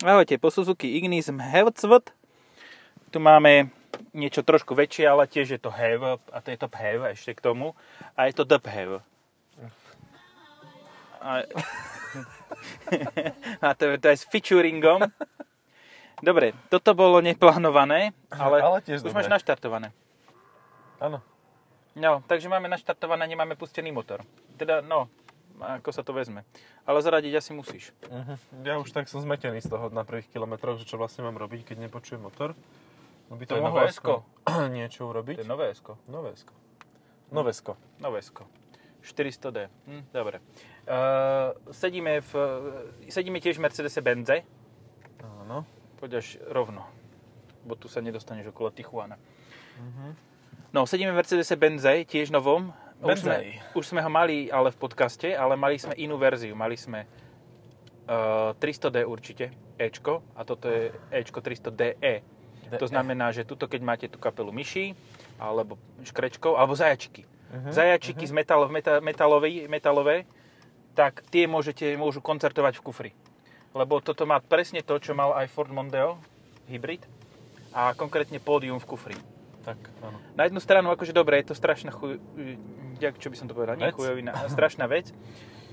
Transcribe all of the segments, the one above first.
Ahojte, po Suzuki Ignis Hevcvt. Tu máme niečo trošku väčšie, ale tiež je to Hev a to je top Hev ešte k tomu. A je to Dub Hev. A, a to, to je s featuringom. Dobre, toto bolo neplánované, ale, Ale tiež už dobre. máš naštartované. Áno. No, takže máme naštartované, nemáme pustený motor. Teda, no, ako sa to vezme. Ale zaradiť asi musíš. Uh-huh. Ja už tak som zmetený z toho na prvých kilometroch, že čo vlastne mám robiť, keď nepočujem motor. No by To je mohlo nové aspoň niečo To urobiť. je nové esko. Novésko. Novésko. Novesko. 400D. Hm, dobre. Uh, sedíme, v, sedíme tiež v Mercedese Benze. Áno. Poď až rovno. Bo tu sa nedostaneš okolo Tijuana. Uh-huh. No, sedíme v Mercedese Benze, tiež novom. Už sme, už sme ho mali ale v podcaste, ale mali sme inú verziu. Mali sme uh, 300D určite, Ečko, a toto je Ečko 300DE. To znamená, že tuto, keď máte tú kapelu myší, alebo škrečkov, alebo zajačiky. Mhm, Zajačiky z metal, meta, metalové, metalové, tak tie môžete, môžu koncertovať v kufri. Lebo toto má presne to, čo mal aj Ford Mondeo, hybrid, a konkrétne pódium v kufri. Tak, áno. Na jednu stranu, akože dobre, je to strašná chuj... Jak, čo by som to povedal? Nie chujovina, strašná vec.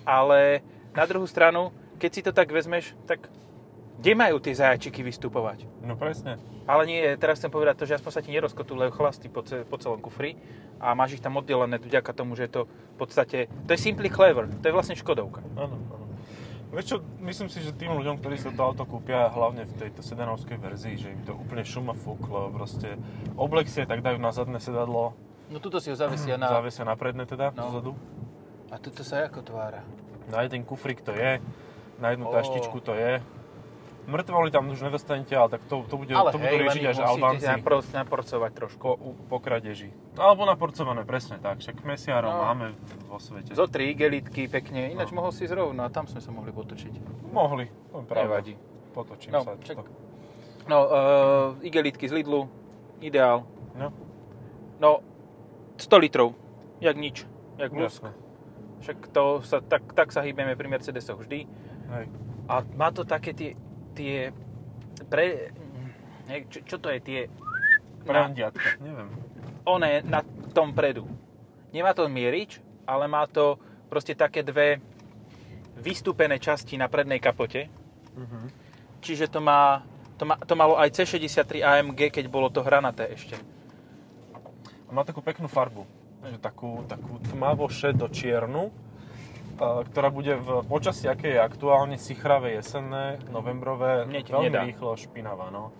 Ale na druhú stranu, keď si to tak vezmeš, tak kde majú tie zajačiky vystupovať? No presne. Ale nie, teraz chcem povedať to, že aspoň sa ti nerozkotúlejú chlasty po, ce- po celom kufri a máš ich tam oddelené vďaka tomu, že je to v podstate, to je Simply Clever, to je vlastne Škodovka. Áno, áno. Vieš čo, myslím si, že tým ľuďom, ktorí sa to auto kúpia, hlavne v tejto sedanovskej verzii, že im to úplne šuma fúklo, proste oblek si aj tak dajú na zadné sedadlo, No tuto si ho zavesia na... závesia na predné teda, No. zozadu. A tuto sa ako tvára? Na jeden kufrik to je, na jednu Ó. taštičku to je. Mŕtvoly tam už nedostanete, ale tak to, to, bude, Ale to budú hej, riešiť až Albánci napor- naporcovať trošku. po, po kradeži. Alebo naporcované, presne tak. Však mesiarov No. máme vo svete. Zo tri igelitky pekne, ináč No. mohol si zrovna a tam sme sa mohli potočiť. Mohli, to je pravda. Nevadí. Potočím No, sa. čak- No, uh, igelitky z Lidlu, ideál. No, No, 100 litrov, jak nič, jak lusk. Však to sa, tak, tak sa hýbeme pri Mercedesoch vždy. Hej. A má to také tie, tie pre... Ne, čo, čo to je? Tie... Prandiatka, neviem. one na tom predu. Nemá to mierič, ale má to proste také dve vystúpené časti na prednej kapote. Mhm. Čiže to má, to, má, to malo aj C63 AMG, keď bolo to hranaté ešte. A má takú peknú farbu. Že takú, takú tmavo šedo čiernu, a, ktorá bude v počasí, aké je aktuálne sichravé jesenné, novembrové, Mne veľmi nedá. rýchlo špinavá. No.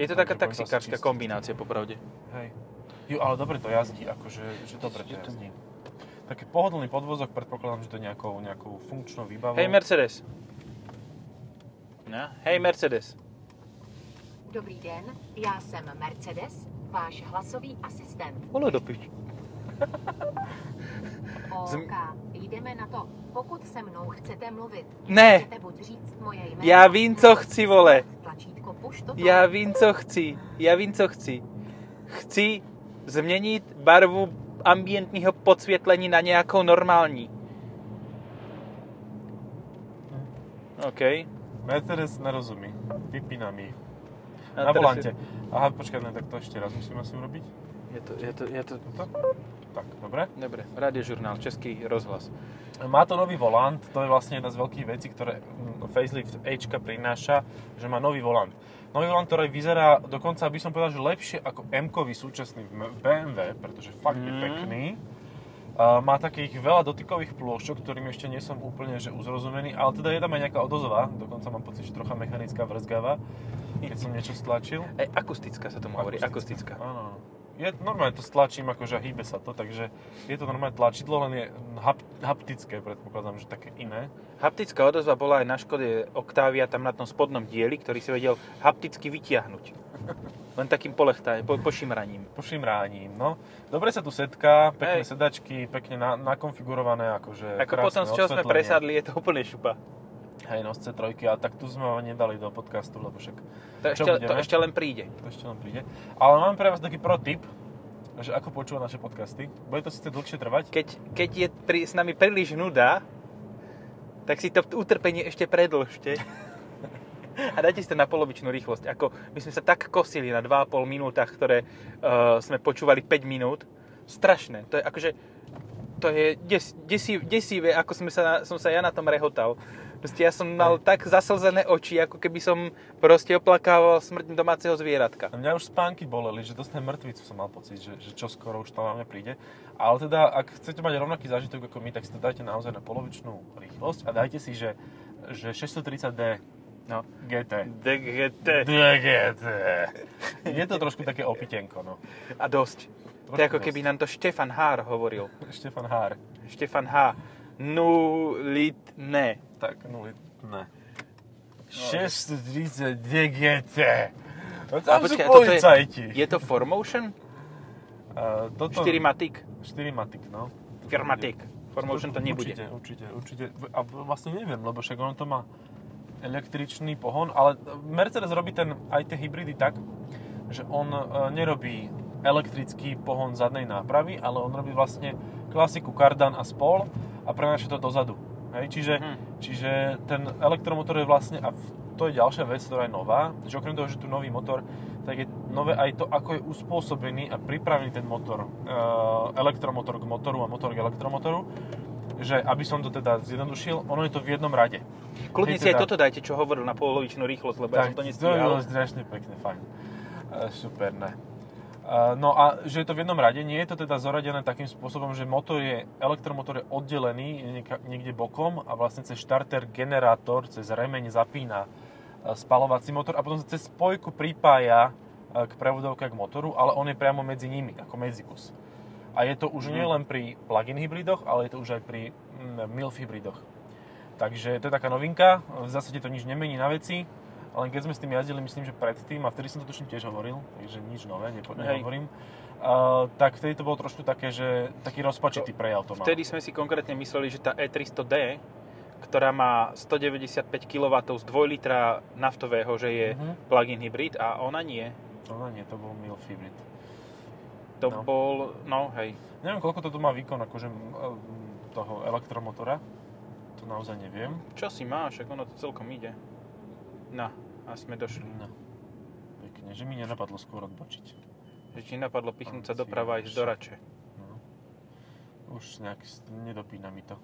Je to taká taxikárska kombinácia, popravde. Hej. Jo, ale dobre to jazdí, akože, že dobre to- jazdí. Taký pohodlný podvozok, predpokladám, že to je nejakou, nejakou funkčnou výbavou. Hej Mercedes. No, hej Mercedes. Dobrý den, já jsem Mercedes, váš hlasový asistent. Vole do piči. OK, jdeme na to. Pokud se mnou chcete mluvit, Ne. chcete buď říct moje jméno, Já vím, co chci, vole. Tlačítko push to Já vím, co chci. Já vím, co chci. Chci změnit barvu ambientního podsvětlení na nějakou normální. OK. Mercedes nerozumí. Vypínam ich. Na volante. Aha, počkaj, ne, tak to ešte raz musím asi urobiť. Je to, je to, je to... Toto? Tak, dobre. Dobre, radiožurnál, Český rozhlas. Má to nový volant, to je vlastne jedna z veľkých vecí, ktoré mm, facelift Ečka prináša, že má nový volant. Nový volant, ktorý vyzerá dokonca, aby som povedal, že lepšie ako M-kový súčasný BMW, pretože fakt je Mm. pekný. Má takých veľa dotykových plôšťok, ktorým ešte nie som úplne že uzrozumený, ale teda je tam aj nejaká odozva, dokonca mám pocit, že trocha mechanická vrzgava, keď som niečo stlačil. E, akustická sa tomu hovorí, akustická. Áno, áno. Je, normálne to stlačím, akože hýbe sa to, takže je to normálne tlačidlo, len je hap, haptické, predpokladám, že také iné. Haptická odozva bola aj na Škode Octavia, tam na tom spodnom dieli, ktorý si vedel hapticky vytiahnuť. Len takým polechtaním, po, pošimraním. Pošimráním, no. Dobre sa tu setká, pekné Hej. sedačky, pekne na, nakonfigurované, akože Ako potom, z čoho sme presadli, je to úplne šupa. Hej, no z C3, ale tak tu sme ho nedali do podcastu, lebo však To, ešte, to budeme? ešte len príde. to ešte len príde. Ale mám pre vás taký pro tip, že ako počúva naše podcasty. Bude to síce dlhšie trvať, Keď, keď je pri, s nami príliš nuda, tak si to utrpenie ešte predlžte. A dajte si to na polovičnú rýchlosť. Ako my sme sa tak kosili na 2,5 minútach, ktoré uh, sme počúvali 5 minút. Strašné. To je akože... To je des, desiv, desivé, ako sme sa, som sa ja na tom rehotal. Proste ja som mal tak zaslzené oči, ako keby som proste oplakával smrť domáceho zvieratka. Mňa už spánky boleli, že dostanem mŕtvicu som mal pocit, že, že čo skoro už to na mňa príde. Ale teda, ak chcete mať rovnaký zážitok ako my, tak si to dajte naozaj na polovičnú rýchlosť a dajte si, že, že 630D No. GT. DGT. DGT. Je to trošku také opitenko, no. A dosť. To je ako keby nám to Štefan Hár hovoril. Štefan Hár. Štefan H. Nulitné. Tak, ne. 630 DGT. No A tam sú počkaj, a toto policajti. Je to 4Motion? Uh, toto... 4 Matic? 4 Matic, no. 4 Matic. 4Motion to nebude. Určite, určite, určite. A vlastne neviem, lebo však ono to má električný pohon, ale Mercedes robí ten, aj tie hybridy tak, že on e, nerobí elektrický pohon zadnej nápravy, ale on robí vlastne klasiku kardan a spol a prenáša to dozadu. Hej, čiže, Mhm. čiže ten elektromotor je vlastne, a to je ďalšia vec, ktorá je nová, že okrem toho, že tu nový motor, tak je nové aj to, ako je uspôsobený a pripravený ten motor, e, elektromotor k motoru a motor k elektromotoru, že aby som to teda zjednodušil, ono je to v jednom rade. Kľudne si aj teda- toto dajte, čo hovoril na polovičnú rýchlosť, lebo ja som to to nestíhal. bolo strašne pekné, fajn. E, super, ne. E, no a že je to v jednom rade, nie je to teda zoradené takým spôsobom, že motor je, elektromotor je oddelený niekde bokom a vlastne cez štarter generátor, cez remeň zapína e, spalovací motor a potom sa cez spojku pripája e, k prevodovke k motoru, ale on je priamo medzi nimi, ako medzikus. A je to už Mhm. nie len pri plug-in hybridoch, ale je to už aj pri mm, MILF hybridoch. Takže to je taká novinka, v zásade to nič nemení na veci, ale keď sme s tým jazdili, myslím, že predtým, a vtedy som to tuším tiež hovoril, takže nič nové, nepo, nehovorím, uh, tak vtedy to bolo trošku také, že taký rozpačitý prejav to mal. Vtedy sme si konkrétne mysleli, že tá E300D, ktorá má 195 kW z 2 litra naftového, že je Mhm. plug-in hybrid a ona nie. No nie, to bol MILF hybrid. To No. bol, no hej. Neviem, koľko to tu má výkon akože toho elektromotora, to naozaj neviem. Čo si máš, ako ono to celkom ide. No, a sme došli. No, pekne, že mi nenapadlo skôr odbočiť. Že ti napadlo pichnúť sa doprava ísť do rače. No. Už nejak nedopína mi to.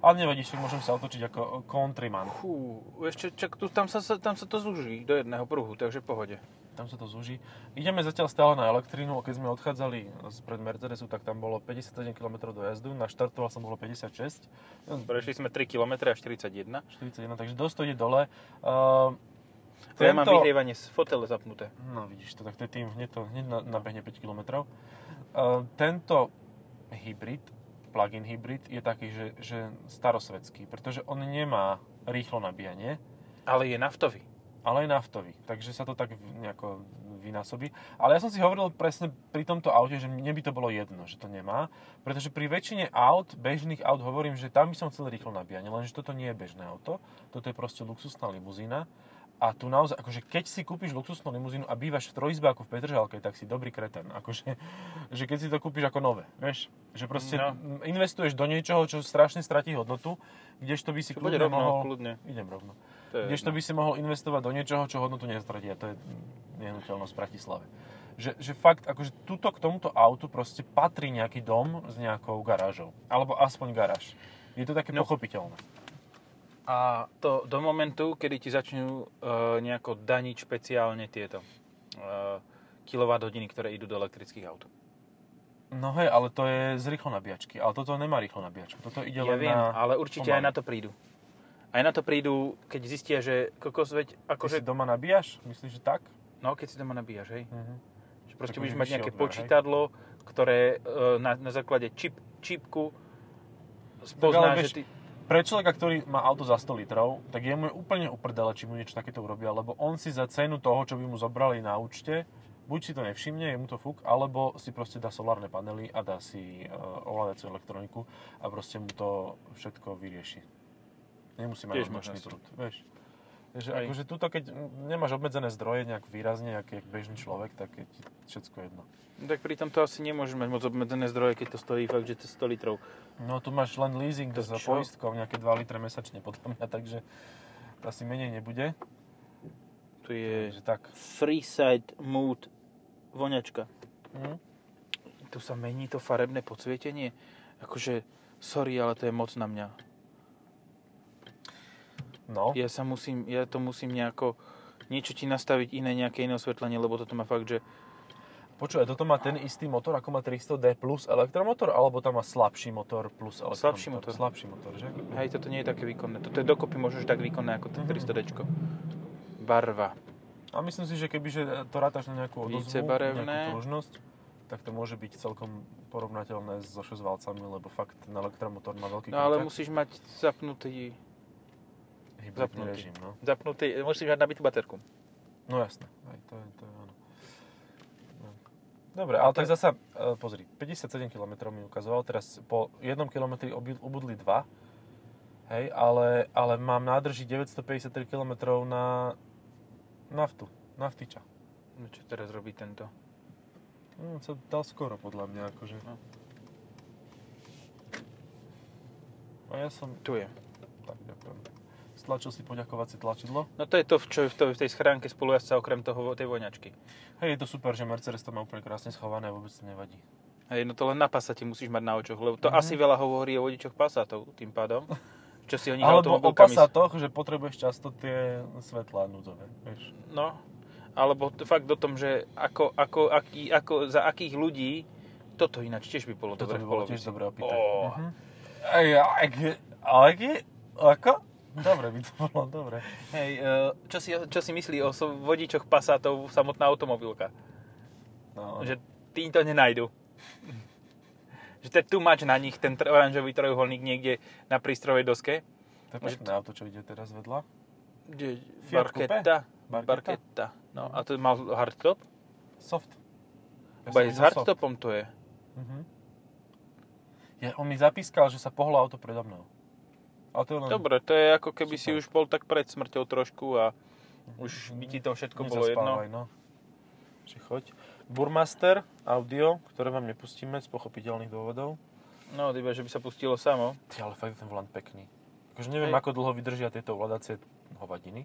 Ale nevadí, však môžem sa otočiť ako countryman. Fú, ešte, čak, tu, tam, sa, tam sa to zúží do jedného pruhu, takže pohode. Tam sa to zúži. Ideme zatiaľ stále na elektrínu, keď sme odchádzali spred Mercedesu, tak tam bolo 57 km do jazdu, naštartoval som bolo 56, Prešli sme 3 km a 41. 41, takže dosť to ide dole. Uh, To ja mám vyhrievanie z fotele zapnuté. No vidíš to, tak to je tým, hneď to hneď na- nabehne 5 km. Uh, tento hybrid, plug-in hybrid, je taký, že, že starosvedský, pretože on nemá rýchlo nabíjanie, Ale je naftový. ale je naftový, takže sa to tak nejako vynásobí. Ale ja som si hovoril presne pri tomto aute, že mne by to bolo jedno, že to nemá, pretože pri väčšine aut, bežných aut hovorím, že tam by som chcel rýchlo nabíjanie, lenže toto nie je bežné auto, toto je proste luxusná limuzína a tu naozaj, akože keď si kúpiš luxusnú limuzínu a bývaš v trojizbáku v Petržalke, tak si dobrý kreten. Akože, že keď si to kúpiš ako nové, vieš, že proste No. investuješ do niečoho, čo strašne stratí hodnotu, kdežto by si Čo kľudne rovno, mohol... kľudne. Idem rovno. To je Kdežto jedno. by si mohol investovať do niečoho, čo hodnotu nestratí a to je nehnuteľnosť v Bratislave. Že, že fakt, akože tuto k tomuto autu proste patrí nejaký dom s nejakou garážou. Alebo aspoň garáž. Je to také no. pochopiteľné. A to do momentu, kedy ti začnú uh, nejako daniť špeciálne tieto kilowatt hodiny, ktoré idú do elektrických aut. No hej, ale to je z rýchlo nabíjačky. Ale toto nemá rýchlo nabíjačku. Toto ide Ja len viem, na... ale určite pomaly. aj na to prídu. Aj na to prídu, keď zistia, že kokos veď, Ty akože, si doma nabíjaš? Myslíš, že tak? no keď si doma nabíjaš, hej. Mhm. Že proste budeš mať nejaké odber, hej? počítadlo, ktoré uh, na, na základe čip, čipku Tak spozná, ale že vieš, ty... Pre človeka, ktorý má auto za 100 litrov, tak je mu je úplne uprdele, či mu niečo takéto urobia, lebo on si za cenu toho, čo by mu zobrali na účte, buď si to nevšimne, je mu to fuk, alebo si proste dá solárne panely a dá si uh, ovládaciu elektroniku a proste mu to všetko vyrieši. Nemusí mať možnosť. prúd, vieš. Hej. akože tuto, keď nemáš obmedzené zdroje nejak výrazne, ako je bežný človek, tak je ti všetko jedno. Tak pri tomto asi nemôžeš mať moc obmedzené zdroje, keď to stojí fakt, že to 100 litrov. No tu máš len leasing To za čo? poistkou, nejaké 2 litre mesačne podľa mňa, takže to asi menej nebude. Tu je Takže tak. Freeside Mood voňačka. Hm? Tu sa mení to farebné podsvietenie. Akože, sorry, ale to je moc na mňa. No, Ja sa musím, ja to musím nejako, niečo ti nastaviť iné, nejaké iné osvetlenie, lebo toto má fakt, že počúvaj, toto má ten istý motor, ako má 300D plus elektromotor, alebo tam má slabší motor plus elektromotor? Slabší motor. Slabší motor, že? hej, toto nie je také výkonné. Toto je dokopy možno, tak výkonné ako to Mhm. 300D. Barva. A myslím si, že keby že to rátaš na nejakú odozvu, nejakú pružnosť, tak to môže byť celkom porovnateľné so šesťvalcami, lebo fakt ten elektromotor má veľký No ale musíš mať zapnutý, Hybridný zapnutý. režim, no. zapnutý, musíš mať nabitú baterku. No jasné, aj to je, to je áno. No. Dobre, ale tak zasa, e, pozri, 57 km mi ukazoval, teraz po 1 km obi- ubudli 2, hej, ale, ale mám nádrži 953 km na naftu, naftiča. No čo teraz robí tento? No, sa dal skoro podľa mňa, akože. No. A ja som, Tu je. tak ďakujem. Stlačil si poďakovacie tlačidlo. No to je to, čo je v, to, v tej schránke spolujazca okrem toho, tej voňačky. Hej, je to super, že Mercedes to má úplne krásne schované vôbec to nevadí. Hej, no to len na Passate musíš mať na očoch, lebo to Mhm. asi veľa hovorí o vodičoch Passatov tým pádom. Čo si o nich Alebo o. Passatoch, že potrebuješ často tie svetlá núdzové, vieš. No, alebo fakt o tom, že ako, ako, aký, ako, za akých ľudí, toto ináč tiež by bolo Toto dobre by bolo tiež dobre opýtať. Ej, ak- ak- Ako? Dobre by to bolo, dobre. Hej, e, čo si, čo si myslí o vodičoch Passatov samotná automobilka? No, Že tí to nenajdu. že to je tu máš na nich ten oranžový trojuholník niekde na prístrojovej doske. to je pekné auto, čo ide teraz vedľa. Kde-. Barchetta? Barchetta. No a to mal hardtop? Soft. Ja s videl soft. hardtopom to je. Mhm. Ja, on mi zapískal, že sa pohlo auto predo mnou. Ale to je len... Dobre, to je ako keby si Super. už bol tak pred smrťou trošku a už by ti to všetko bolo jedno. Nezaspávaj, no. Či choď. Burmaster audio, ktoré vám nepustíme z pochopiteľných dôvodov. No, iba, že by sa pustilo samo. Ty, ale fakt ten volant pekný. Akože neviem, Hej. ako dlho vydržia tieto ovládacie hovadiny,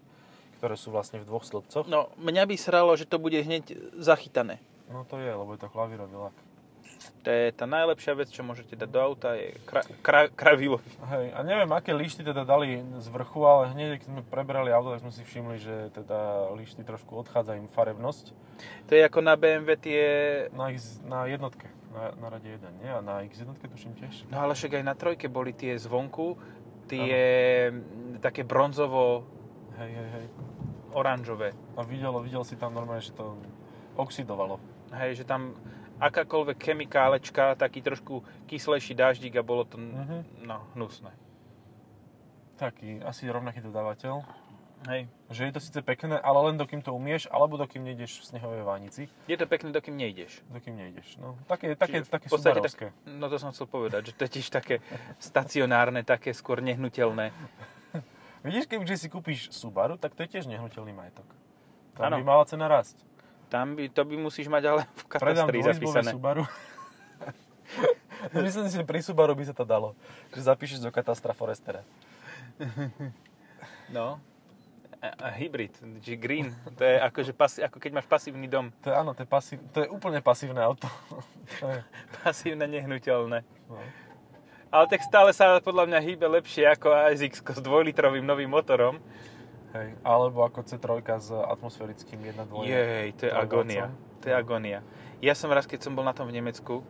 ktoré sú vlastne v dvoch slupcoch. No, mňa by sralo, že to bude hneď zachytané. No to je, lebo je to klavírový lak. To je tá najlepšia vec, čo môžete dať do auta, je kra, kra, kravilo. Hej, a neviem, aké lišty teda dali z vrchu, ale hneď, keď sme preberali auto, tak sme si všimli, že teda lišty trošku odchádza im farebnosť To je ako na BMW tie... na, X, na jednotke, na, na rade 1, nie? A na X jednotke tuším tiež. No ale však aj na trojke boli tie zvonku, tie m, také bronzovo Hej, hej, hej. oranžové. A videl, videl si tam normálne, že to oxidovalo. Hej, že tam akákoľvek chemikálečka, taký trošku kyslejší dáždik a bolo to Mhm. no, hnusné. Taký, asi rovnaký dodávateľ. Hej. Že je to síce pekné, ale len dokým to umieš, alebo dokým nejdeš v snehovej vánici. Je to pekné, dokým nejdeš. Dokým nejdeš. No, také, také, Čiže také subarovské. No to som chcel povedať, že to je tiež také stacionárne, také skôr nehnuteľné. Vidíš, kebyže si kúpiš Subaru, tak to je tiež nehnuteľný majetok. Tam Áno. by mala cena rásť. Tam by, to by musíš mať ale v katastri zapísané. Subaru. No, Myslím si, že pri Subaru by sa to dalo. Že zapíšeš do katastra Forestera. No. A, a hybrid, či green, to je ako, že pasi, ako keď máš pasívny dom, To je, áno, to je, pasív, to je úplne pasívne auto. to je, pasívne nehnuteľné. no. Ale tak stále sa podľa mňa hýbe lepšie ako ASX s dvojlitrovým novým motorom. Hej. Alebo ako C3 s atmosférickým 1.2. Jej, to je agónia. To je agónia. Ja som raz, keď som bol na tom v Nemecku,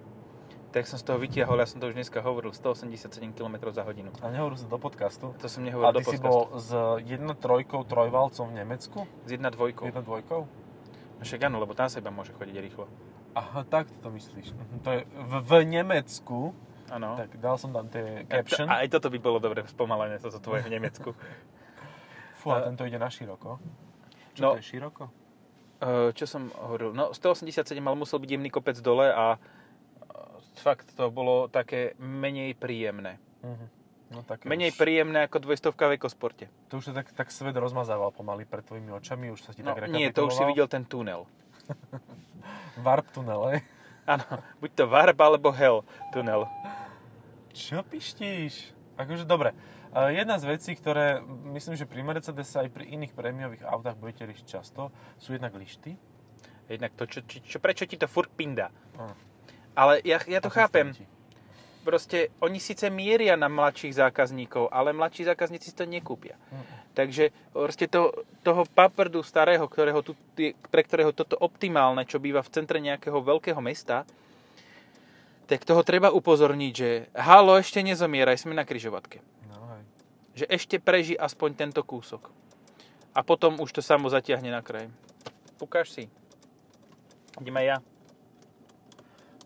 tak som z toho vytiahol, ja som to už dneska hovoril, 187 km za hodinu. A nehovoril si do podcastu. To som A nehovoril do ty si podcastu. bol s 1.3 trojvalcom v Nemecku? S 1.2. 1.2? No Však áno, lebo tam sa iba môže chodiť rýchlo. Aha, tak to myslíš. Mhm, To je v, v Nemecku. Áno. Tak dal som tam tie caption. A aj toto by bolo dobre spomalené, toto tvoje v Nemecku. Fú, a tento ide na široko. Čo No. to je široko? Eh, čo som hovoril? No 187, ale musel byť jemný kopec dole a eh, fakt to bolo také menej príjemné. Mhm. No, také Menej už, príjemné ako 200 v ekosporte. To už sa tak, tak svet rozmazával pomaly pred tvojimi očami, už sa ti No tak nie, to už si videl ten tunel. Warp tunel? Áno, buď to Warp alebo Hell tunel. Čo pištíš? Akože dobre, jedna z vecí, ktoré myslím, že pri Mercedes aj pri iných prémiových autách budete riešiť často, sú jednak lišty. Jednak to, čo, čo, čo, prečo ti to furt pinda. Áno. Ale ja, ja to chápem. Asistenti. Proste oni síce mieria na mladších zákazníkov, ale mladší zákazníci si to nekúpia. Hm. Takže proste to, toho paprdu starého, ktorého tu, pre ktorého toto optimálne, čo býva v centre nejakého veľkého mesta, tak toho treba upozorniť, že halo, ešte nezomieraj, sme na kryžovatke. Že ešte preží aspoň tento kúsok. A potom už to samo zatiahne na kraj. Pukáš si. Idem aj ja.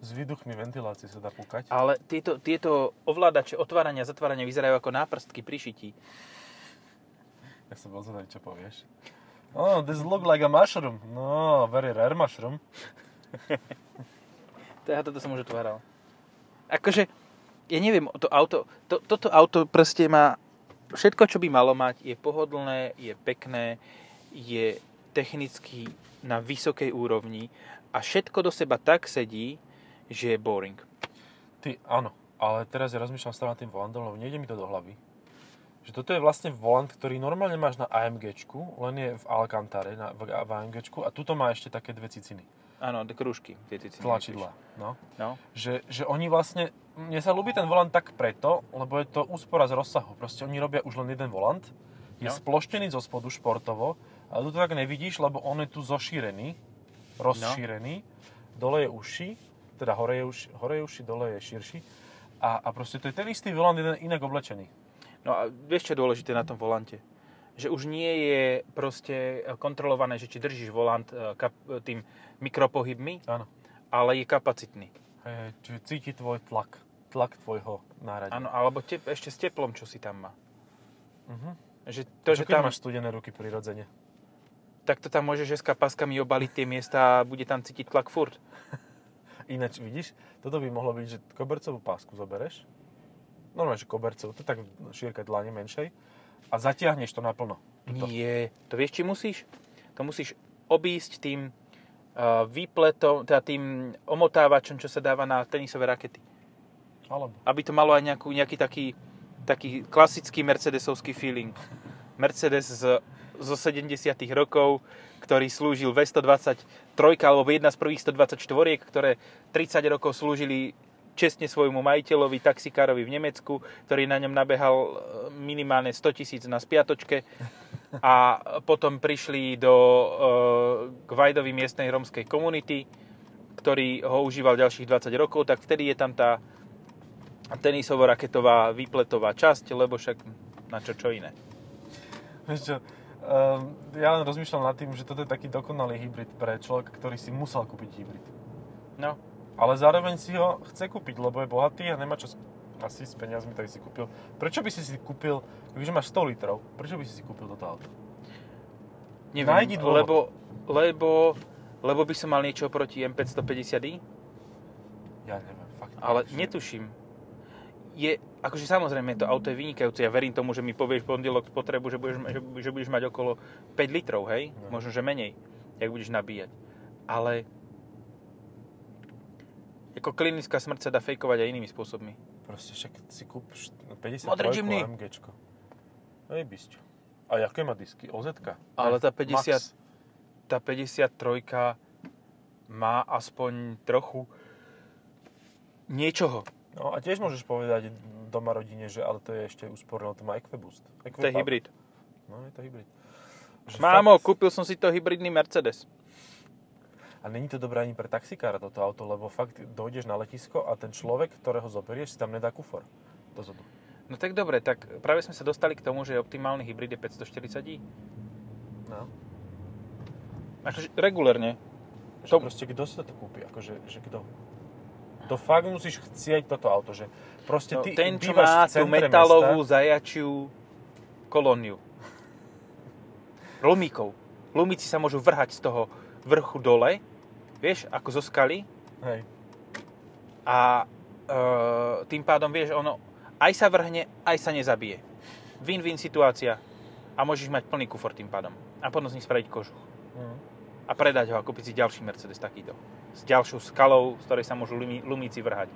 S výduchmi ventilácie sa dá púkať. Ale tieto, tieto ovládače otvárania a zatvárania vyzerajú ako náprstky pri šití. Ja sa bol zadať, čo povieš. Oh, this look like a mushroom. No, very rare mushroom. Ja toto som už otváral. Akože, ja neviem, to auto, to, toto auto proste má všetko, čo by malo mať, je pohodlné, je pekné, je technicky na vysokej úrovni a všetko do seba tak sedí, že je boring. Ty, áno. Ale teraz ja rozmýšľam stále nad tým volantom, lebo nejde mi to do hlavy. Že toto je vlastne volant, ktorý normálne máš na AMGčku, len je v Alcantare, na, v, AMGčku a tuto má ešte také dve ciciny. Áno, tie krúžky. Tie si Tlačidla. No. No. Že, že oni vlastne, mne sa ľúbi ten volant tak preto, lebo je to úspora z rozsahu. Proste oni robia už len jeden volant, je No. sploštený zo spodu športovo, ale tu to tak nevidíš, lebo on je tu zošírený, rozšírený, dole je uši, teda hore je uši, hore je uši dole je širší a, a proste to je ten istý volant, jeden inak oblečený. No a vieš, čo je dôležité na tom volante? Že už nie je proste kontrolované, že či držíš volant e, kap, tým mikropohybmi, Áno. ale je kapacitný. Hej, hej, čiže cíti tvoj tlak, tlak tvojho náradia. Áno, alebo te, ešte s teplom, čo si tam má. Mhm. Že to, To, že tam, máš studené ruky prirodzene. tak to tam môžeš SK paskami obaliť tie miesta a bude tam cítiť tlak furt. Ináč, vidíš, toto by mohlo byť, že kobercovú pásku zobereš, normálne, že kobercovú, to tak šírka dlane menšej, a zatiahneš to naplno. Tuto. Nie, to vieš, či musíš? To musíš obísť tým uh, výpletom, teda tým omotávačom, čo sa dáva na tenisové rakety. Alebo. aby to malo aj nejakú, nejaký taký, taký klasický mercedesovský feeling. Mercedes z, zo 70 rokov, ktorý slúžil V123, alebo jedna z prvých 124, ktoré 30 rokov slúžili čestne svojmu majiteľovi, taxikárovi v Nemecku, ktorý na ňom nabehal e, minimálne 100 tisíc na spiatočke a potom prišli do e, k Vajdovi miestnej rómskej komunity, ktorý ho užíval ďalších 20 rokov, tak vtedy je tam tá tenisovo-raketová výpletová časť, lebo však na čo čo iné. Vieš čo, um, ja len rozmýšľam nad tým, že toto je taký dokonalý hybrid pre človeka, ktorý si musel kúpiť hybrid. No, Ale zároveň si ho chce kúpiť, lebo je bohatý a nemá čo asi s peniazmi, tak si kúpil. Prečo by si si kúpil, kebyže máš 100 litrov, prečo by si si kúpil toto auto? neviem, Nájdi dôvod. lebo, lebo, lebo by som mal niečo proti M550i, Ja neviem, fakt. ale neviem. netuším. Je, akože samozrejme, to auto je vynikajúce. Ja verím tomu, že mi povieš pondelok spotrebu, že budeš, že, že budeš mať okolo 5 litrov, hej? No. Možno, že menej, jak budeš nabíjať. Ale ako klinická smrť sa dá fejkovať aj inými spôsobmi. Proste však si kúp št- 53 Modré Jimny. AMGčko. Ej, bisťo. A jaké má disky? OZ? Ale tá Max. 50 tá 53 má aspoň trochu niečoho. No a tiež môžeš povedať doma rodine, že ale to je ešte úsporné, to má EQBoost. To je hybrid. No, je to hybrid. Že Mámo, fakt- kúpil som si to hybridný Mercedes. A není to dobré ani pre taxikára toto auto, lebo fakt dojdeš na letisko a ten človek, ktorého zoberieš, si tam nedá kufor dozadu. No tak dobre, tak práve sme sa dostali k tomu, že optimálny hybrid je 540i. No. Akože regulérne. Že To- proste kto si toto kúpi? Akože, že kto? To fakt musíš chcieť toto auto, že proste No, ty ten, čo má tú metalovú mesta, zajačiu kolóniu. Lumíkov. Lumíci sa môžu vrhať z toho vrchu dole, vieš, ako zo skaly Hej. a e, tým pádom, vieš, ono aj sa vrhne, aj sa nezabije. Win-win situácia a môžeš mať plný kufor tým pádom. A potom z nich spraviť kožuch. Mhm. A predať ho a kúpiť si ďalší Mercedes takýto. S ďalšou skalou, z ktorej sa môžu lumí, lumíci vrhať.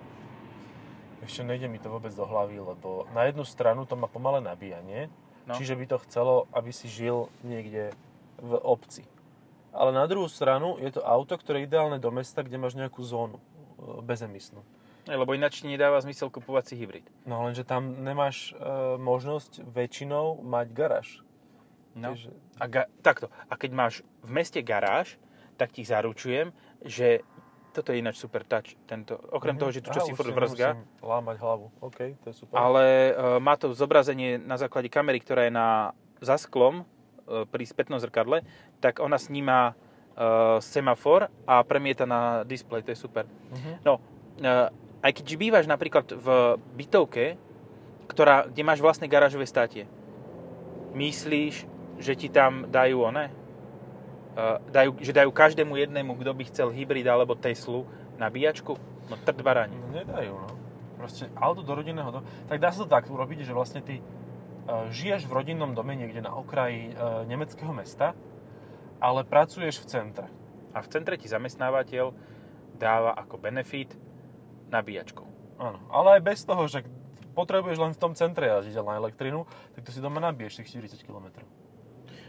Ešte nejde mi to vôbec do hlavy, lebo na jednu stranu to má pomalé nabíjanie, No. čiže by to chcelo, aby si žil niekde v obci. Ale na druhú stranu je to auto, ktoré je ideálne do mesta, kde máš nejakú zónu e, bezemisnú. Lebo ináč ti nedáva zmysel kupovať si hybrid. No lenže tam nemáš e, možnosť väčšinou mať garáž. No. Čiže- A ga- takto. A keď máš v meste garáž, tak ti zaručujem, že toto je ináč super touch. Tento, okrem toho, že tu čo Aha, si furt vrzga, lámať hlavu. OK, to je super. ale e, má to zobrazenie na základe kamery, ktorá je na, za sklom pri spätnom zrkadle, tak ona sníma e, semafor a premieta na displej, to je super. Mhm. No, e, aj keď bývaš napríklad v bytovke, ktorá, kde máš vlastné garážové státie, myslíš, že ti tam dajú one? Dajú, že dajú každému jednému, kto by chcel hybrid alebo Teslu, nabíjačku? No trd barani. No nedajú, no. Proste auto do rodinného domu. Tak dá sa to tak urobiť, že vlastne ty žiješ v rodinnom dome niekde na okraji uh, nemeckého mesta, ale pracuješ v centre. A v centre ti zamestnávateľ dáva ako benefit nabíjačku. Áno, ale aj bez toho, že potrebuješ len v tom centre jazdiť na elektrinu, tak to si doma nabiješ tých 40 km.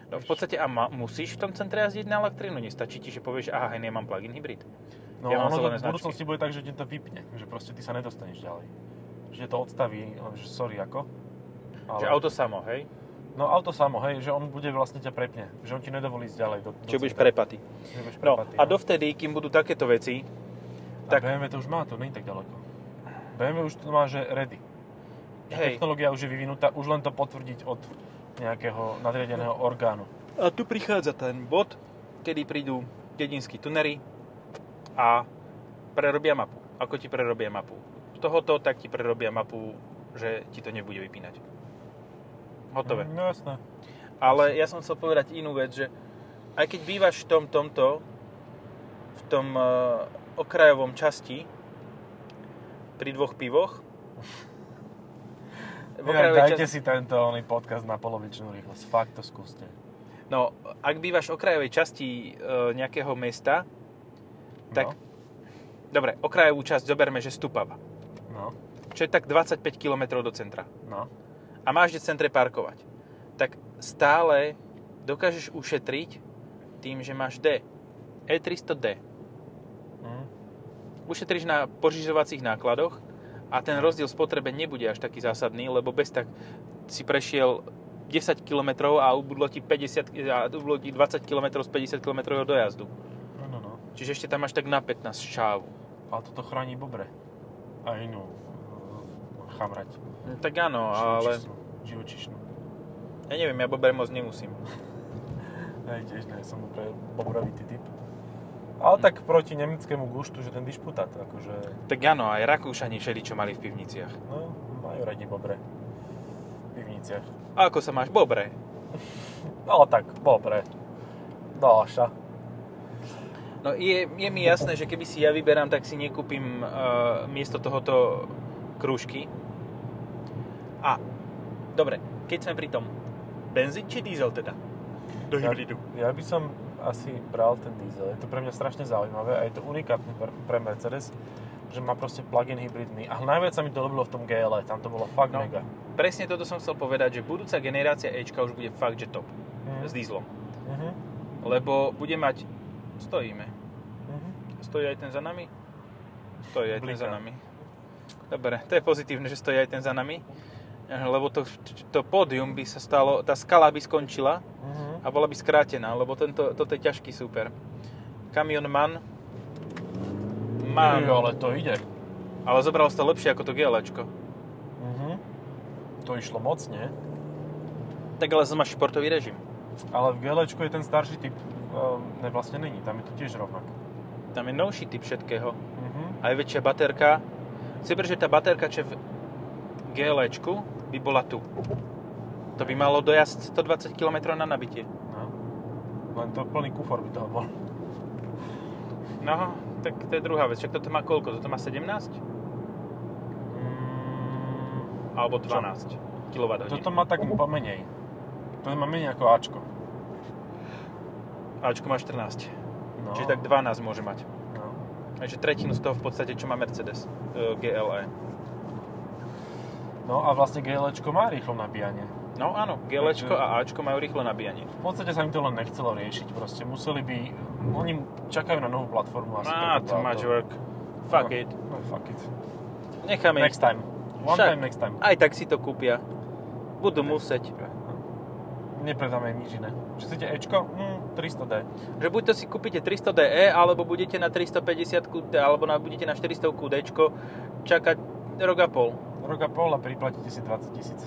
No v podstate a ma, musíš v tom centre jazdiť na elektrínu. Nestačí ti, že povieš, aha, hej, nemám plug-in hybrid. No Ja ono to v budúcnosti bude tak, že ti to vypne, že proste ty sa nedostaneš ďalej. Že to odstaví, že sorry ako. Že auto samo, hej? No auto samo, hej, že on bude vlastne ťa prepne, že on ti nedovolí ísť ďalej. Do, do Čiže budeš. Že budeš No prepatý, a dovtedy, kým budú takéto veci, tak... tak- A BMW to už má, to nie je tak ďaleko. BMW už to má, že ready. Že Hej. technológia už je vyvinutá, už len to potvrdiť od nejakého nadriadeného orgánu. A tu prichádza ten bod, kedy prídu dedinskí tunery a prerobia mapu. Ako ti prerobia mapu? Z tohoto tak ti prerobia mapu, že ti to nebude vypínať. Hotové. No jasné. Ale ja som chcel povedať inú vec, že aj keď bývaš v tom, tomto, v tom uh, okrajovom časti, pri dvoch pivoch, Ja, dajte časti- si tento oný podcast na polovičnú rýchlosť. Fakt to skúste. No, ak bývaš v okrajovej časti e, nejakého mesta, tak, No. dobre, okrajovú časť zoberme, že Stupava, No, čo je tak 25 km do centra. no. A máš kde v centre parkovať. Tak stále dokážeš ušetriť tým, že máš D. E300D. Mm. Ušetríš na požižovacích nákladoch a ten rozdiel spotrebe nebude až taký zásadný, lebo bez tak si prešiel 10 km a ubudlo ti, 50, a ubudlo ti 20 km z 50 km dojazdu. No, no, no. Čiže ešte tam máš tak na 15 šávu. Ale toto chráni bobre. A inú chamrať. No, tak áno, ale. Živočíšnu. ja neviem, ja bober moc nemusím. Hej, tiež nie, som úplne bobrovitý typ. Ale tak proti nemeckému guštu, že ten dišputát, akože, Tak áno, aj Rakúšani všeli, čo mali v pivniciach. no, majú radi bobre. V pivniciach. A ako sa máš? Bobre. Ale tak, bobre. Dáša. No je, je mi jasné, že keby si ja vyberám, tak si nekúpim uh, miesto tohoto krúžky. A, dobre, keď sme pri tom, benzín či diesel teda? Do Ja, hybridu. ja by som asi bral ten diesel. Je to pre mňa strašne zaujímavé a je to unikátne pre, pre Mercedes, že má proste plug-in hybridný. A najviac sa mi to ľúbilo v tom GLE, tam to bolo fakt No. mega. Presne toto som chcel povedať, že budúca generácia Ečka už bude fakt, že top. Mhm. S dieslom. Mhm. Lebo bude mať... Stojíme. Mhm. Stojí aj ten za nami? Stojí aj ten Bliká. za nami. Dobre, to je pozitívne, že stojí aj ten za nami. Lebo to, to pódium by sa stalo, tá skala by skončila Mhm. a bola by skrátená, lebo tento, toto je ťažký super. Kamion MAN Jo, ale to ide. ale zobral to lepšie ako to GLčko. Mhm. To išlo moc, nie? Tak ale máš športový režim. Ale v GLčku je ten starší typ, um, ne, vlastne není, tam je to tiež rovnako. Tam je novší typ všetkého. Mhm. Aj väčšia baterka. Si že tá baterka, čo v GLčku, by bola tu. To by malo dojazd 120 km na nabitie. No. Len to plný kufor by toho bol. No, tak to je druhá vec. Však toto má koľko? Toto má 17? Mm, Alebo 12 kWh. toto má tak pomenej. To má menej ako Ačko. Ačko má 14. No. Čiže tak 12 môže mať. No. Takže tretinu z toho v podstate, čo má Mercedes e, GLE. No a vlastne GLčko má rýchlo nabíjanie. No áno, GLčko Takže- a Ačko majú rýchle nabíjanie. V podstate sa im to len nechcelo riešiť, proste museli by, oni čakajú na novú platformu asi. Too toto much auto. work. Fuck no, it. No, fuck it. Necháme Next time. One Však. time, next time. Aj tak si to kúpia. Budú musieť. Nepredáme im nič iné. Čo chcete Ečko? Hm, 300D. Že buď to si kúpite 300DE, alebo budete na 350 D, alebo na, budete na 400 D čakať rok a pol. Rok a pol a priplatíte si 20 tisíc.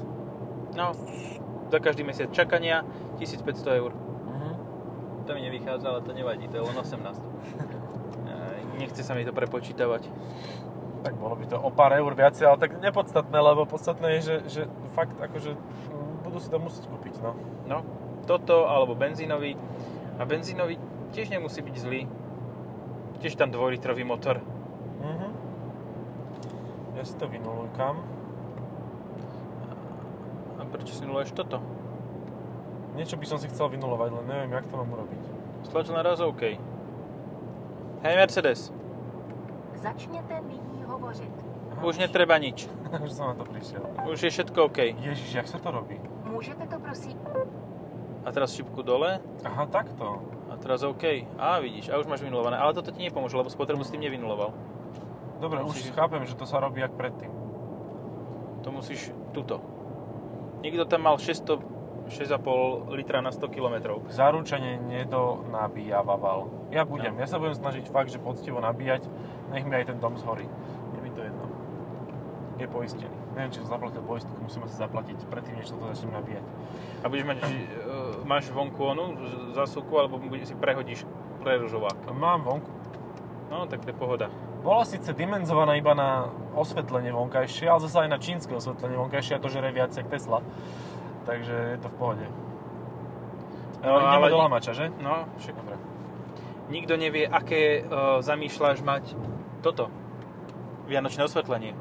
No, za každý mesiac čakania 1500 eur. Mhm. To mi nevychádza, ale to nevadí, to je len 18. Aj, Nechce sa mi to prepočítavať. Tak bolo by to o pár eur viacej, ale tak nepodstatné, lebo podstatné je, že, že fakt akože mm, budú si to musieť kúpiť, no. No, toto alebo benzínový. A benzínový tiež nemusí byť zlý. Tiež tam dvojlitrový motor. Ja si to vynulujkam. A prečo si nuluješ toto? Niečo by som si chcel vynulovať, len neviem, jak to mám urobiť. Stlač na raz OK. Hej Mercedes, Začněte nyní hovořit. Už netreba nič. už som na to prišiel. Už je všetko OK. Ježiš, jak sa to robí? Můžete to prosím... A teraz šipku dole Aha, takto. a teraz OK. A vidíš, a už máš vynulované. Ale toto ti nepomôže, lebo spotrebu s tým nevynuloval. Dobre, Musíš- už chápem, že to sa robí jak predtým. To musíš tuto. Niekto tam mal 600, 6,5 litra na 100 km. Zaručenie nedonabíjavaval. Ja budem, No. ja sa budem snažiť fakt, že poctivo nabíjať, nech mi aj ten dom zhorí. Je mi to jedno. Je poistený. Neviem, či som zaplatil poistku, musím asi zaplatiť predtým, než toto začnem nabíjať. A budeš mať, uh, máš vonku onu zásuvku, alebo si prehodíš preružovák. Mám vonku. No, tak to je pohoda. Bola síce dimenzovaná iba na osvetlenie vonkajšie, ale zase aj na čínske osvetlenie vonkajšie a to žere viac jak Tesla. Takže je to v pohode. No, No, ideme ale- do Lamača, že? No, však Dobre. nikto nevie, aké uh, zamýšľaš mať toto. Vianočné osvetlenie.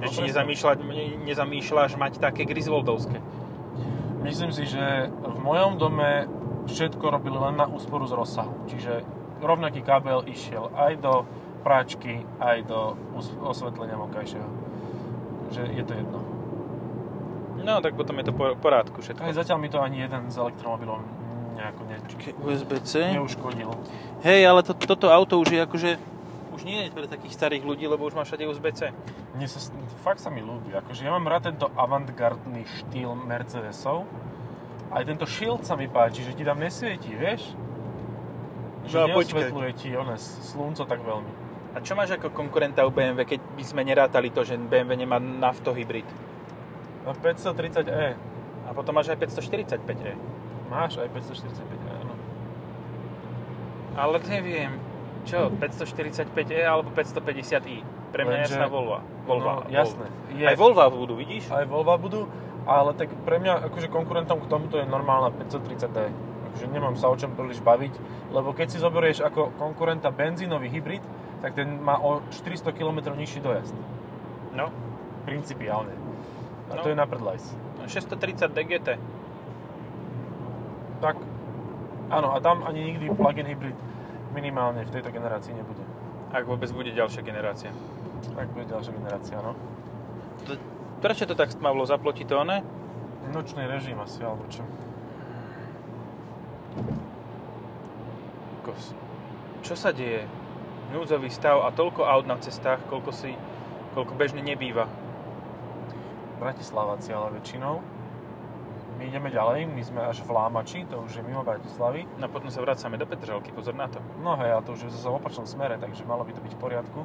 No, či presne. nezamýšľať, ne- nezamýšľaš mať také Griswoldovské. Myslím si, že v mojom dome všetko robili len na úsporu z rozsahu. Čiže rovnaký kábel išiel aj do práčky, aj do osvetlenia vonkajšieho. Že je to jedno. No, tak potom je to po- porádku všetko. Aj zatiaľ mi to ani jeden z elektromobilov nejako ne, USB-C. neuškodil. Hej, ale to, toto auto už je akože už nie je pre takých starých ľudí, lebo už má všade USB-C. Mne sa, fakt sa mi ľúbi. Akože ja mám rád tento avantgardný štýl Mercedesov. Aj tento shield sa mi páči, že ti tam nesvietí, vieš? Že No neosvetľuje ti one slunco tak veľmi. A čo máš ako konkurenta u BMW, keď by sme nerátali to, že BMW nemá naftohybrid? No 530e. A potom máš aj 545e. Máš aj 545e, áno. Ale neviem, čo, 545e alebo 550i? Pre mňa Lenže- jasná Volva. Volva. No, jasné. Je, Aj Volva budú, vidíš? aj Volva budú, ale tak pre mňa akože konkurentom k tomuto je normálna 530D. Takže nemám sa o čom príliš baviť, lebo keď si zoberieš ako konkurenta benzínový hybrid, tak ten má o 400 km nižší dojazd. No, Principiálne. A No. to je na predlajs. 630 DGT. Tak, áno, a tam ani nikdy plug-in hybrid minimálne v tejto generácii nebude. Ak vôbec bude ďalšia generácia. Tak bude ďalšia generácia, no. To- Prečo to tak stmavlo? Zaploti to one? Nočný režim asi, alebo čo. Čo sa deje? Núdzový stav a toľko aut na cestách, koľko si, koľko bežne nebýva. Bratislavaci ale väčšinou. My ideme ďalej, my sme až v Lámači, to už je mimo Bratislavy. No potom sa vracame do Petržalky, pozor na to. No hej, a to už je zase v opačnom smere, takže malo by to byť v poriadku.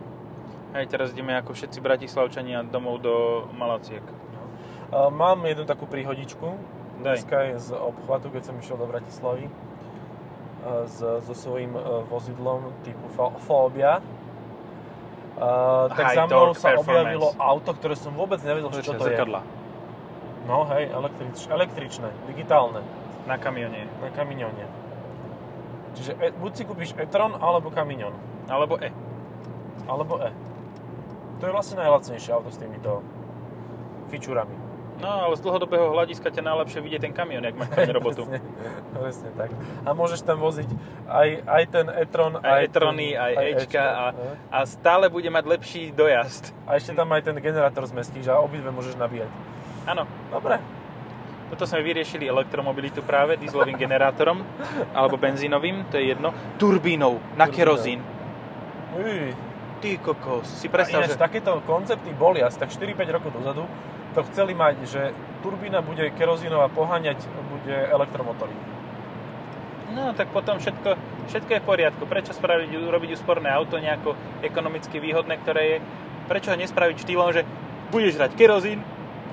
Hej, teraz ideme ako všetci bratislavčania domov do Malaciek. Uh, mám jednu takú príhodičku. Dneska je z obchvatu, keď som išiel do Bratislavy uh, s, so svojím uh, vozidlom typu Fo- Fobia. Uh, tak High za mnou sa objavilo auto, ktoré som vôbec nevedel, čo to je. zrkadla. No hej, električ, električné, digitálne, Na kamione. na kamiňone. Čiže e, buď si kúpiš e-tron, alebo kamiňon. Alebo E. Alebo E. To je vlastne najlacnejšie auto s týmito fičurami. No, ale z dlhodobého hľadiska ťa najlepšie vidie ten kamión, jak máš tam robotu. presne, presne tak. A môžeš tam voziť aj, aj ten e-tron, Aj e-trony, aj Ečka a, no. a stále bude mať lepší dojazd. A ešte tam aj ten generátor z mestských, že obidve môžeš nabíjať. Áno. Dobre. Toto sme vyriešili elektromobilitu práve dieselovým generátorom alebo benzínovým, to je jedno. Turbínou na Turbínou. kerozín. Uj. Ty kokos, si A predstav, že... takéto koncepty boli asi tak 4-5 rokov dozadu. To chceli mať, že turbína bude kerozínová poháňať, bude elektromotory. No, tak potom všetko, všetko je v poriadku. Prečo spraviť, urobiť úsporné auto nejako ekonomicky výhodné, ktoré je... Prečo ho nespraviť štýlom, že budeš hrať kerozín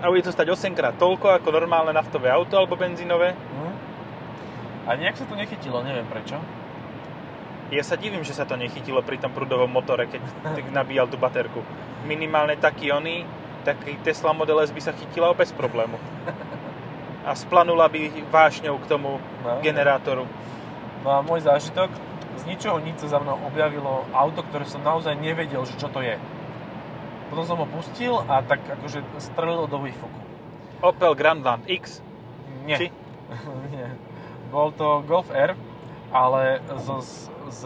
a bude to stať 8 krát toľko ako normálne naftové auto alebo benzínové? Hm? A nejak sa to nechytilo, neviem prečo. Ja sa divím, že sa to nechytilo pri tom prúdovom motore, keď nabíjal tú baterku. Minimálne taký oný, taký Tesla Model S by sa chytila bez problému. A splanula by vášňou k tomu No. generátoru. No a môj zážitok, z ničoho nič sa za mnou objavilo auto, ktoré som naozaj nevedel, že čo to je. Potom som ho pustil a tak akože strelilo do výfuku. Opel Grandland X. Nie. Či? Nie. Bol to Golf R, ale so, s, s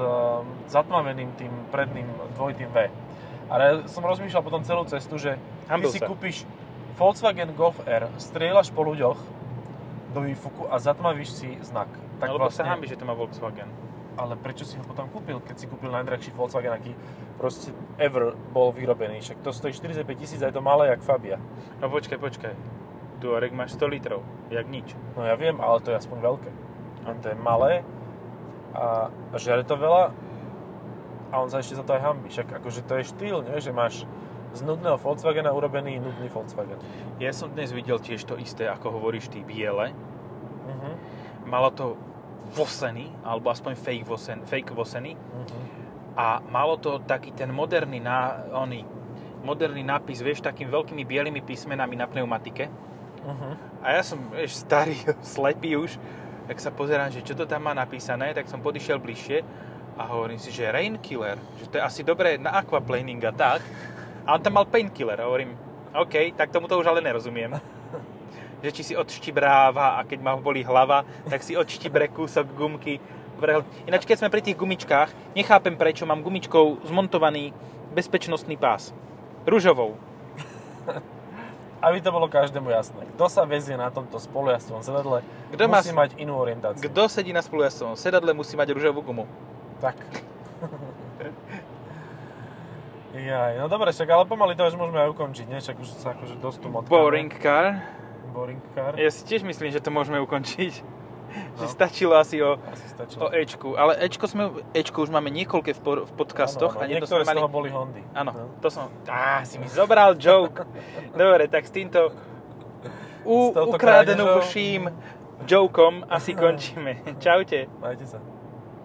zatmaveným tým predným dvojitým V. Ale som rozmýšľal potom celú cestu, že ty Hambil si sa. kúpiš Volkswagen Golf R, strieľaš po ľuďoch do výfuku a zatmavíš si znak. Tak Lebo sa hambi, že to má Volkswagen. Ale prečo si ho potom kúpil, keď si kúpil najdrahší Volkswagen, aký proste ever bol vyrobený? Však to stojí 45 tisíc a je to malé jak Fabia. No počkaj, počkaj. Touareg máš 100 litrov, jak nič. No ja viem, ale to je aspoň veľké. Len to je malé a, a žere to veľa a on sa ešte za to aj hambí. Však akože to je štýl, nie? že máš z nudného Volkswagena urobený nudný Volkswagen. Ja som dnes videl tiež to isté, ako hovoríš ty, biele. Uh-huh. Malo to vosený, alebo aspoň fake, vosen, fake vosený. Uh-huh. A malo to taký ten moderný, ná, oný, moderný nápis, vieš, takými veľkými bielými písmenami na pneumatike. Uh-huh. A ja som, vieš, starý, slepý už, tak sa pozerám, že čo to tam má napísané, tak som podišiel bližšie a hovorím si, že Rainkiller, že to je asi dobré na aquaplaning a tak. A on tam mal painkiller a hovorím, OK, tak tomu to už ale nerozumiem. že či si odštibráva a keď ma bolí hlava, tak si odštibre kúsok gumky. vrhol. Ináč, keď sme pri tých gumičkách, nechápem prečo mám gumičkou zmontovaný bezpečnostný pás. Ružovou. Aby to bolo každému jasné. Kto sa vezie na tomto spolujazcovom sedadle, Kto má musí s- mať inú orientáciu. Kto sedí na spolujazcovom sedadle, musí mať ružovú gumu. Tak. Jaj, no dobre, však ale pomaly to už môžeme aj ukončiť, nie? Však už sa akože dosť tu motkáme. Boring car. Boring car. Ja si tiež myslím, že to môžeme ukončiť. No. Že stačilo asi o, Asi stačilo. o Ečku. Ale Ečko, sme, Ečko už máme niekoľké v, por- v podcastoch. Áno, áno, a nie to niektoré sme z mali... toho boli Hondy. Áno, No. to som... Á, si mi zobral joke. Dobre, tak s týmto u, krádežou. vším jokom asi končíme. Čaute. Majte sa.